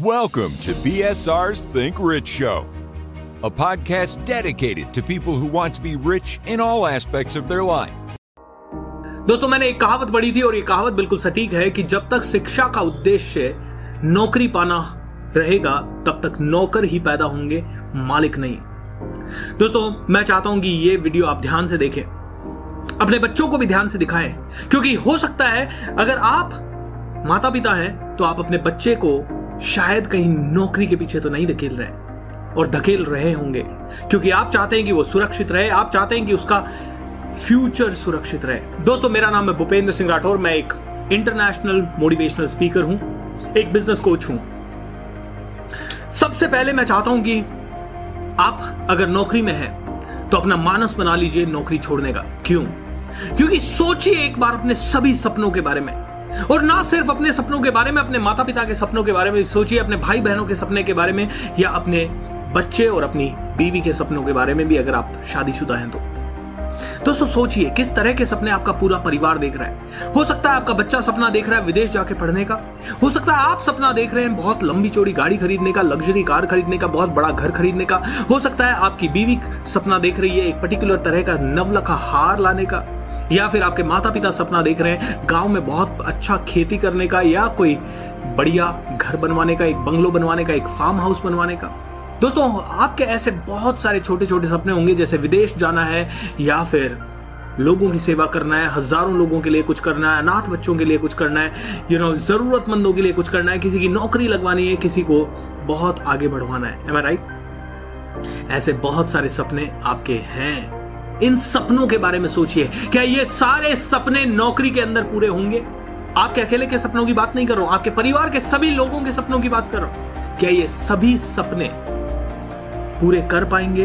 Welcome to BSR's Think Rich Show, a podcast dedicated to people who want to be rich in all aspects of their life. दोस्तों मैंने एक कहावत पढ़ी थी और ये कहावत बिल्कुल सटीक है कि जब तक शिक्षा का उद्देश्य नौकरी पाना रहेगा तब तक नौकर ही पैदा होंगे मालिक नहीं दोस्तों मैं चाहता हूँ कि ये वीडियो आप ध्यान से देखें अपने बच्चों को भी ध्यान से दिखाएँ क्योंकि हो सकता है अगर आप माता पिता हैं तो आप अपने बच्चे को शायद कहीं नौकरी के पीछे तो नहीं धकेल रहे और धकेल रहे होंगे। क्योंकि आप चाहते हैं कि वो सुरक्षित रहे, आप चाहते हैं कि उसका फ्यूचर सुरक्षित रहे। दोस्तों, मेरा नाम है भूपेंद्र सिंह राठौर, मैं एक इंटरनेशनल मोटिवेशनल स्पीकर हूँ, एक बिज़नेस कोच हूँ। सबसे पहले मैं चाहता हूँ कि आप अगर नौकरी में हैं तो अपना मानस बना लीजिए नौकरी छोड़ने का। क्यों? क्योंकि सोचिए एक बार अपने सभी सपनों के बारे में। और ना सिर्फ़ अपने सपनों के बारे में, अपने माता पिता के सपनों के बारे में सोचिए, अपने भाई बहनों के सपने के बारे में, या अपने बच्चे और अपनी बीवी के सपनों के बारे में भी अगर आप शादीशुदा हैं तो। दोस्तों, सोचिए, किस तरह के सपने आपका पूरा परिवार देख रहा है? हो सकता है आपका बच्चा सपना देख रहा है विदेश जाके पढ़ने का। हो सकता है आप सपना देख रहे हैं बहुत लंबी चौड़ी गाड़ी खरीदने का लग्जरी कार खरीदने का, बहुत बड़ा घर खरीदने का। हो सकता है आपकी बीवी सपना देख रही है एक पर्टिकुलर तरह का नवलखा हार लाने का। या फिर आपके माता पिता सपना देख रहे हैं, गाँव में बहुत अच्छा खेती करने का या कोई बढ़िया घर बनवाने का, एक बंगलो बनवाने का, एक फार्म हाउस बनवाने का। दोस्तों, आपके ऐसे बहुत सारे छोटे छोटे सपने होंगे, जैसे विदेश जाना है या फिर लोगों की सेवा करना है, हज़ारों लोगों के लिए कुछ करना है, अनाथ बच्चों के लिए कुछ करना है यू नो जरूरतमंदों के लिए कुछ करना है, किसी की नौकरी लगवानी है, किसी को बहुत आगे बढ़वाना है। राइट ऐसे बहुत सारे सपने आपके हैं। इन सपनों के बारे में सोचिए। क्या ये सारे सपने नौकरी के अंदर पूरे होंगे? आपके अकेले के सपनों की बात नहीं कर रहा हूँ? आपके परिवार के सभी लोगों के सपनों की बात कर रहा हूँ। क्या ये सभी सपने पूरे कर पाएँगे?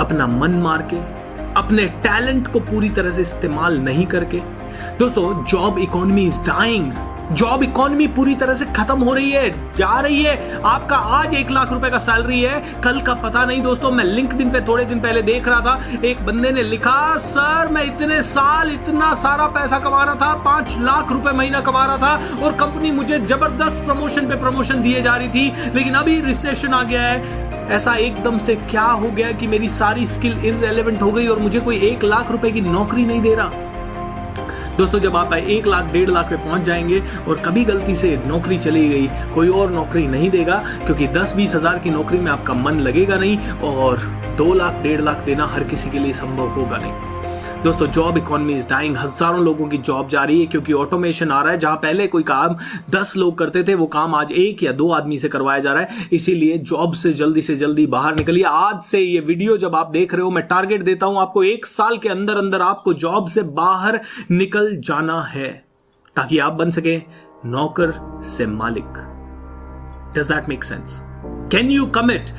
अपना मन मार के, अपने टैलेंट को पूरी तरह से इस्तेमाल नहीं करके। दोस्तों, job economy is dying job economy पूरी तरह से खत्म हो रही है, जा रही है। आपका आज एक लाख रुपए का सैलरी है, कल का पता नहीं दोस्तों, मैं लिंक दिन पे थोड़े दिन पहले देख रहा था, एक बंदे ने लिखा, सर, मैं इतने साल इतना सारा पैसा कमा रहा था, पाँच लाख रुपए महीना कमा रहा था, और कंपनी मुझे ज़बरदस्त प्रमोशन पे प्रमोशन दिए जा रही थी, लेकिन अभी रिसेशन आ गया है। ऐसा एकदम से क्या हो गया कि मेरी सारी स्किल इरेलीवेंट हो गई और मुझे कोई एक लाख रुपए की नौकरी नहीं दे रहा? दोस्तों, जब आप एक लाख, डेढ़ लाख पे पहुँच जाएँगे और कभी गलती से नौकरी चली गई, कोई और नौकरी नहीं देगा, क्योंकि दस बीस हज़ार की नौकरी में आपका मन लगेगा नहीं और दो लाख, डेढ़ लाख देना हर किसी के लिए संभव होगा नहीं। दोस्तों जॉब इकोनॉमी इज़ डाइंग हज़ारों लोगों की जॉब जा रही है क्योंकि ऑटोमेशन आ रहा है। जहाँ पहले कोई काम दस लोग करते थे, वो काम आज एक या दो आदमी से करवाया जा रहा है। इसीलिए जॉब से जल्दी से जल्दी बाहर निकलिए। आज से ये वीडियो जब आप देख रहे हो, मैं टारगेट देता हूँ आपको, एक साल के अंदर अंदर आपको जॉब से बाहर निकल जाना है, ताकि आप बन सके नौकर से मालिक। Does that make sense can you comment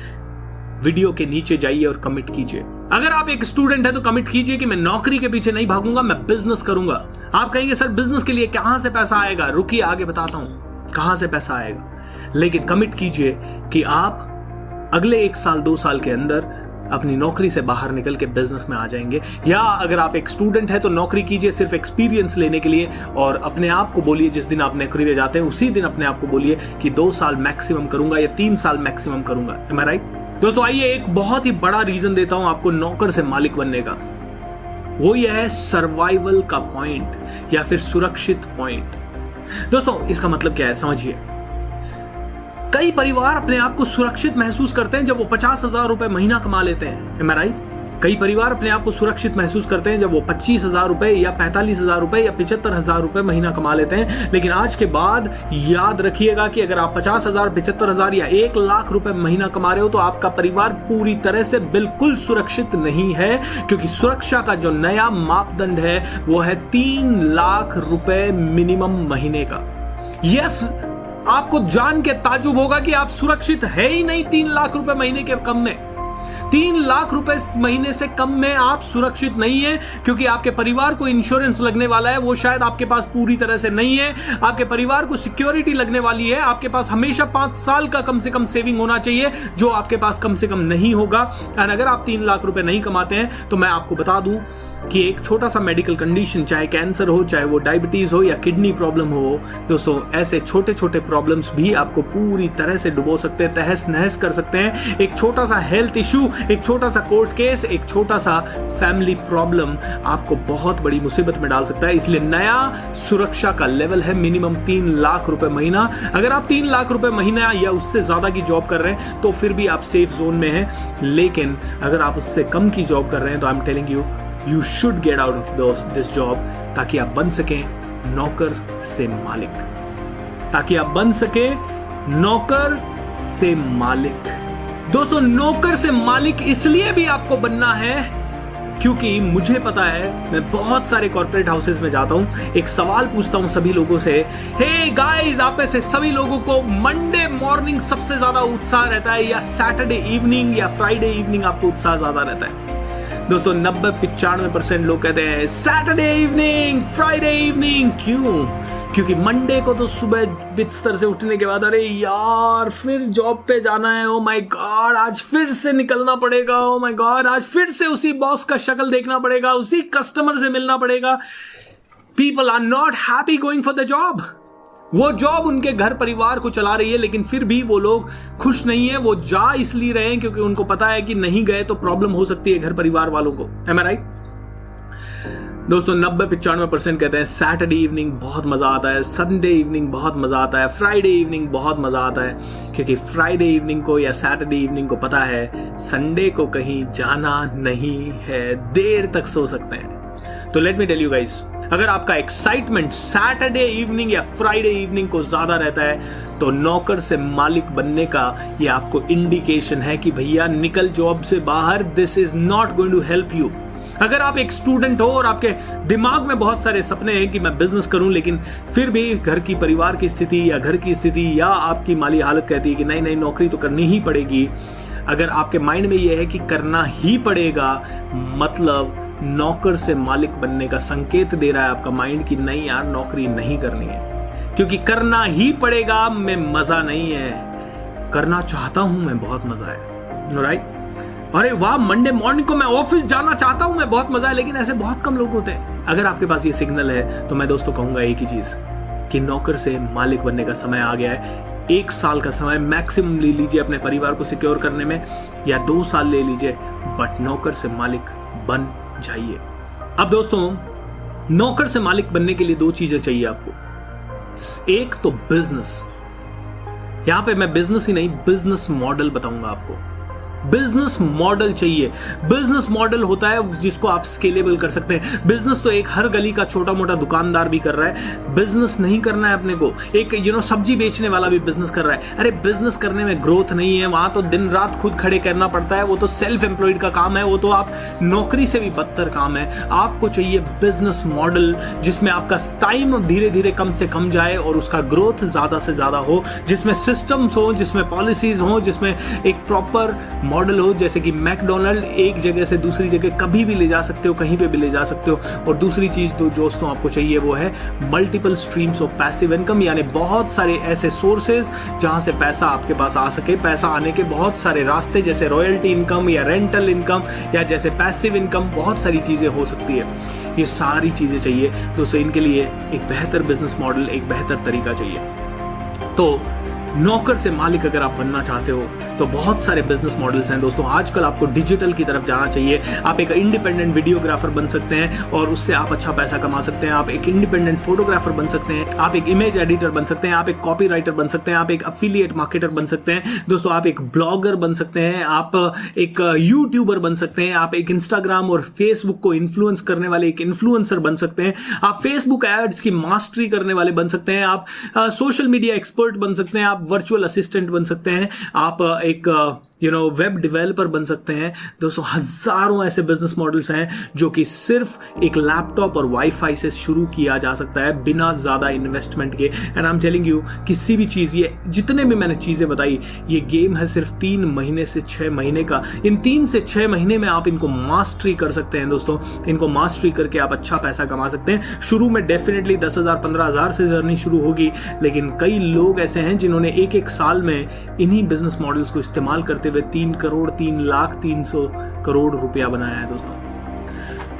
video के नीचे जाइए और कमिट कीजिए। अगर आप एक स्टूडेंट है तो कमिट कीजिए कि मैं नौकरी के पीछे नहीं भागूँगा, मैं बिज़नेस करूँगा। आप कहेंगे, सर बिज़नेस के लिए कहाँ से पैसा आएगा? रुकिए, आगे बताता हूँ। कहाँ से पैसा आएगा? लेकिन कमिट कीजिए कि आप अगले एक साल, दो साल के अंदर अपनी नौकरी से बाहर निकल के बिज़नेस में आ जाएँगे। या अगर आप एक स्टूडेंट है तो नौकरी कीजिए सिर्फ़ एक्सपीरियंस लेने के लिए और अपने आप को बोलिए, जिस दिन आप नौकरी में जाते हैं, उसी दिन अपने आप को बोलिए कि दो साल मैक्सिमम करूँगा या तीन साल मैक्सिमम करूँगा। राइट दोस्तों, आइए एक बहुत ही बड़ा रीजन देता हूँ आपको नौकर से मालिक बनने का। वो यह है सर्वाइवल का पॉइंट या फिर सुरक्षित पॉइंट दोस्तों, इसका मतलब क्या है? समझिए। कई परिवार अपने आप को सुरक्षित महसूस करते हैं जब वो पचास हज़ार रुपए महीना कमा लेते हैं। राइट कई परिवार अपने आप को सुरक्षित महसूस करते हैं जब वो पच्चीस हज़ार रुपए या पैंतालीस हज़ार रुपए या पिछहत्तर हज़ार रुपए महीना कमा लेते हैं। लेकिन आज के बाद याद रखिएगा कि अगर आप पचास हज़ार पिछहत्तर हज़ार या एक लाख रुपए महीना कमा रहे हो तो आपका परिवार पूरी तरह से बिल्कुल सुरक्षित नहीं है, क्योंकि सुरक्षा का जो नया मापदंड है, वो है तीन लाख रुपए मिनिमम महीने का। यस, आपको जान के ताजुब होगा कि आप सुरक्षित है ही नहीं तीन लाख रुपए महीने के कम में। तीन लाख रुपए महीने से कम में आप सुरक्षित नहीं है, क्योंकि आपके परिवार को इंश्योरेंस लगने वाला है, वो शायद आपके पास पूरी तरह से नहीं है। आपके परिवार को सिक्योरिटी लगने वाली है, आपके पास हमेशा पाँच साल का कम से कम सेविंग होना चाहिए, जो आपके पास कम से कम नहीं होगा। एंड अगर आप तीन लाख रुपए नहीं कमाते हैं तो मैं आपको बता दूँ कि एक छोटा सा मेडिकल कंडीशन चाहे कैंसर हो, चाहे वो डायबिटीज़ हो या किडनी प्रॉब्लम हो, दोस्तों, ऐसे छोटे छोटे प्रॉब्लम्स भी आपको पूरी तरह से डुबो सकते हैं तहस नहस कर सकते हैं। एक छोटा सा हेल्थ इशू एक छोटा सा कोर्ट केस एक छोटा सा फैमिली प्रॉब्लम आपको बहुत बड़ी मुसीबत में डाल सकता है। इसलिए नया सुरक्षा का लेवल है मिनिमम तीन लाख रुपए महीना। अगर आप तीन लाख रुपए महीना या उससे ज़्यादा की जॉब कर रहे हैं तो फिर भी आप सेफ़ जोन में हैं। लेकिन अगर आप उससे कम की जॉब कर रहे हैं तो I am telling you you should get out of this job ताकि आप बन सके नौकर से मालिक। ताकि आप बन सके नौकर से मालिक। दोस्तों, नौकर से मालिक इसलिए भी आपको बनना है क्योंकि मुझे पता है, मैं बहुत सारे कॉर्पोरेट हाउसेस में जाता हूँ। एक सवाल पूछता हूँ सभी लोगों से हे hey गाइस आप में से सभी लोगों को मंडे मॉर्निंग सबसे ज़्यादा उत्साह रहता है या सैटरडे इवनिंग या फ्राइडे इवनिंग आपको उत्साह ज़्यादा रहता है? दोस्तों नब्बे पिचानवे परसेंट लोग कहते हैं सैटरडे इवनिंग फ्राइडे इवनिंग क्यों? क्योंकि मंडे को तो सुबह बिस्तर से उठने के बाद, अरे यार, फिर जॉब पे जाना है ओ माय गॉड आज फिर से निकलना पड़ेगा ओ माय गॉड आज फिर से उसी बॉस का शक्ल देखना पड़ेगा, उसी कस्टमर से मिलना पड़ेगा। People are not happy going for the job वो जॉब उनके घर परिवार को चला रही है, लेकिन फिर भी वो लोग खुश नहीं है, वो जा इसलिए रहे हैं क्योंकि उनको पता है कि नहीं गए तो प्रॉब्लम हो सकती है घर परिवार वालों को। एम आई राइट दोस्तों नब्बे पिचानवे परसेंट कहते हैं सैटरडे इवनिंग बहुत मज़ा आता है संडे इवनिंग बहुत मज़ा आता है फ्राइडे इवनिंग बहुत मज़ा आता है, क्योंकि फ्राइडे इवनिंग को या सैटरडे इवनिंग को पता है संडे को कहीं जाना नहीं है, देर तक सो सकते हैं। तो let me tell you guys अगर आपका एक्साइटमेंट सैटरडे इवनिंग या फ्राइडे इवनिंग को ज़्यादा रहता है तो नौकर से मालिक बनने का ये आपको इंडिकेशन है कि भैया, निकल जॉब से बाहर this is not going to help you अगर आप एक स्टूडेंट हो और आपके दिमाग में बहुत सारे सपने हैं कि मैं बिज़नेस करूँ, लेकिन फिर भी घर की परिवार की स्थिति या घर की स्थिति या आपकी माली हालत कहती है कि नहीं नहीं, नौकरी तो करनी ही पड़ेगी, अगर आपके माइंड में यह है कि करना ही पड़ेगा मतलब नौकर से मालिक बनने का संकेत दे रहा है आपका माइंड कि नहीं यार, नौकरी नहीं करनी है। क्योंकि करना ही पड़ेगा, में मज़ा नहीं है। करना चाहता हूँ मैं, बहुत मज़ा है। राइट अरे वाह मंडे मॉर्निंग को मैं ऑफ़िस जाना चाहता हूँ, मैं बहुत मज़ा है, लेकिन ऐसे बहुत कम लोग होते हैं। अगर आपके पास ये सिग्नल है तो मैं दोस्तों कहूँगा एक ही चीज़, कि नौकर से मालिक बनने का समय आ गया है। एक साल का समय मैक्सिमम ले लीजिए अपने परिवार को सिक्योर करने में, या दो साल ले लीजिए बट नौकर से मालिक बन जाइए। अब दोस्तों, नौकर से मालिक बनने के लिए दो चीज़ें चाहिए आपको। एक तो बिज़नेस यहाँ पे मैं बिज़नेस ही नहीं बिज़नेस मॉडल बताऊँगा आपको। बिज़नेस मॉडल चाहिए। बिज़नेस मॉडल होता है जिसको आप स्केलेबल कर सकते हैं। बिज़नेस तो एक हर गली का छोटा मोटा दुकानदार भी कर रहा है। बिज़नेस नहीं करना है अपने को। एक यू you नो know, सब्ज़ी बेचने वाला भी बिज़नेस कर रहा है। अरे बिज़नेस करने में ग्रोथ नहीं है। वहाँ तो दिन रात खुद खड़े करना पड़ता है। वो तो सेल्फ एम्प्लॉयड का काम है। वो तो आप नौकरी से भी बदतर काम है। आपको चाहिए बिज़नेस मॉडल जिसमें आपका टाइम धीरे धीरे कम से कम जाए और उसका ग्रोथ ज़्यादा से ज़्यादा हो। जिसमें सिस्टम्स हो जिसमें पॉलिसीज़ हो जिसमें एक प्रॉपर मॉडल हो, जैसे कि मैकडोनल्ड एक जगह से दूसरी जगह कभी भी ले जा सकते हो, कहीं पे भी ले जा सकते हो। और दूसरी चीज़ तो दोस्तों आपको चाहिए वो है multiple streams of passive income यानी बहुत सारे ऐसे सोर्सेज जहाँ से पैसा आपके पास आ सके। पैसा आने के बहुत सारे रास्ते, जैसे रॉयल्टी इनकम या रेंटल इनकम या जैसे पैसिव इनकम बहुत सारी चीज़ें हो सकती है। ये सारी चीज़ें चाहिए। दोस्तों, इनके लिए एक बेहतर बिज़नेस मॉडल एक बेहतर तरीका चाहिए। तो नौकर से मालिक अगर आप बनना चाहते हो तो बहुत सारे बिज़नेस मॉडल्स हैं दोस्तों आजकल आपको डिजिटल की तरफ़ जाना चाहिए आप एक इंडिपेंडेंट वीडियोग्राफर बन सकते हैं और उससे आप अच्छा पैसा कमा सकते हैं आप एक इंडिपेंडेंट फोटोग्राफर बन सकते हैं आप एक इमेज एडिटर बन सकते हैं आप एक कॉपी राइटर बन सकते हैं आप एक अफिलियट मार्केटर बन सकते हैं दोस्तों आप एक ब्लॉगर बन सकते हैं आप एक यूट्यूबर बन सकते हैं आप एक इंस्टाग्राम और फेसबुक को इन्फ्लुएंस करने वाले एक इन्फ्लुएंसर बन सकते हैं आप फेसबुक एड्स की मास्टरी करने वाले बन सकते हैं आप सोशल मीडिया एक्सपर्ट बन सकते हैं आप वर्चुअल असिस्टेंट बन सकते हैं। आप एक यू नो वेब डेवलपर बन सकते हैं। दोस्तों, हज़ारों ऐसे बिज़नेस मॉडल्स हैं जो कि सिर्फ़ एक लैपटॉप और वाईफाई से शुरू किया जा सकता है बिना ज़्यादा इन्वेस्टमेंट के। And I am telling you किसी भी चीज़, ये जितने भी मैंने चीज़ें बताई, ये गेम है सिर्फ़ तीन महीने से छह महीने का। इन तीन से छह महीने में आप इनको मास्टरी कर सकते हैं, दोस्तों। इनको मास्टरी करके आप अच्छा पैसा कमा सकते हैं। शुरू में डेफिनेटली दस हज़ार, पंद्रह हज़ार से जर्नी शुरू होगी, लेकिन कई लोग ऐसे हैं जिन्होंने एक एक साल में इन्हीं बिज़नेस मॉडल्स को इस्तेमाल करते हुए तीन करोड़ तीन लाख तीन सौ करोड़ रुपया बनाया है दोस्तों।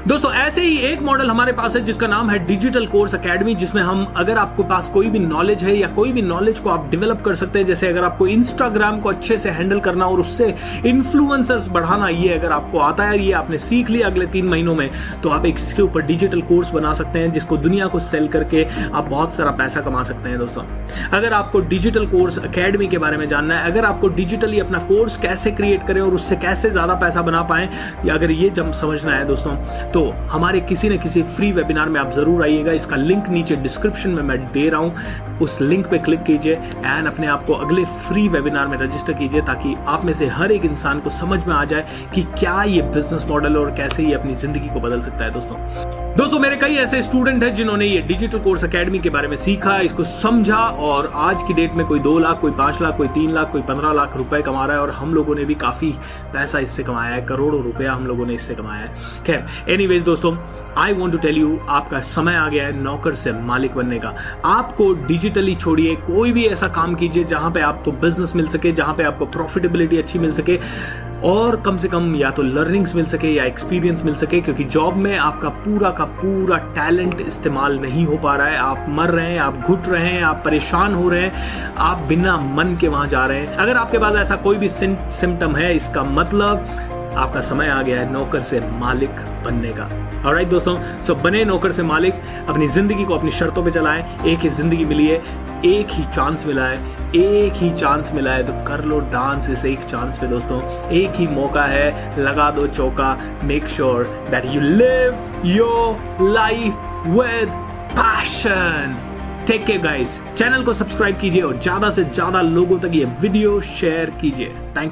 दोस्तों, ऐसे ही एक मॉडल हमारे पास है जिसका नाम है डिजिटल कोर्स एकेडमी जिसमें हम, अगर आपके पास कोई भी नॉलेज है या कोई भी नॉलेज को आप डेवलप कर सकते हैं, जैसे अगर आपको इंस्टाग्राम को अच्छे से हैंडल करना और उससे इन्फ्लुएंसर्स बढ़ाना ये अगर आपको आता है, ये आपने सीख लिया अगले तीन महीनों में तो आप एक इसके ऊपर डिजिटल कोर्स बना सकते हैं, जिसको दुनिया को सेल करके आप बहुत सारा पैसा कमा सकते हैं दोस्तों। अगर आपको डिजिटल कोर्स अकेडमी के बारे में जानना है, अगर आपको डिजिटली अपना कोर्स कैसे क्रिएट करें और उससे कैसे ज़्यादा पैसा बना पाए अगर ये जब समझना है दोस्तों तो हमारे किसी न किसी फ्री वेबिनार में आप ज़रूर आइएगा। इसका लिंक नीचे डिस्क्रिप्शन में मैं दे रहा हूँ। उस लिंक पे क्लिक कीजिए एंड अपने आप को अगले फ्री वेबिनार में रजिस्टर कीजिए ताकि आप में से हर एक इंसान को समझ में आ जाए कि क्या ये बिज़नेस मॉडल और कैसे ये अपनी ज़िंदगी को बदल सकता है दोस्तों। दोस्तों, मेरे कई ऐसे स्टूडेंट हैं जिन्होंने ये डिजिटल कोर्स एकेडमी के बारे में सीखा, इसको समझा और आज की डेट में कोई दो लाख, कोई पाँच लाख, कोई तीन लाख, कोई पंद्रह लाख रुपए कमा रहा है और हम लोगों ने भी काफ़ी पैसा इससे कमाया है, करोड़ों रुपया हम लोगों ने इससे कमाया है। खैर एनीवेज दोस्तों I want to tell you आपका समय आ गया है नौकर से मालिक बनने का। आपको डिजिटली छोड़िए, कोई भी ऐसा काम कीजिए जहाँ पे आपको बिज़नेस मिल सके, जहाँ पे आपको प्रॉफिटेबिलिटी अच्छी मिल सके। और कम से कम या तो लर्निंग्स मिल सके या एक्सपीरियंस मिल सके, क्योंकि जॉब में आपका पूरा का पूरा टैलेंट इस्तेमाल नहीं हो पा रहा है। आप मर रहे हैं, आप घुट रहे हैं, आप परेशान हो रहे हैं, आप बिना मन के वहाँ जा रहे हैं। अगर आपके पास ऐसा कोई भी सिम्टम है, इसका मतलब आपका समय आ गया है नौकर से मालिक बनने का। और राइट दोस्तों सो बने नौकर से मालिक, अपनी ज़िंदगी को अपनी शर्तों पे चलाएँ, एक ही ज़िंदगी मिली है, एक ही चांस मिला है, एक ही चांस मिला है तो कर लो डांस इस एक चांस पे, दोस्तों। एक ही मौका है, लगा दो चौका make sure that you live your life with passion take care guys channel को सब्सक्राइब कीजिए और ज़्यादा से ज़्यादा लोगों तक ये वीडियो शेयर कीजिए। थैंक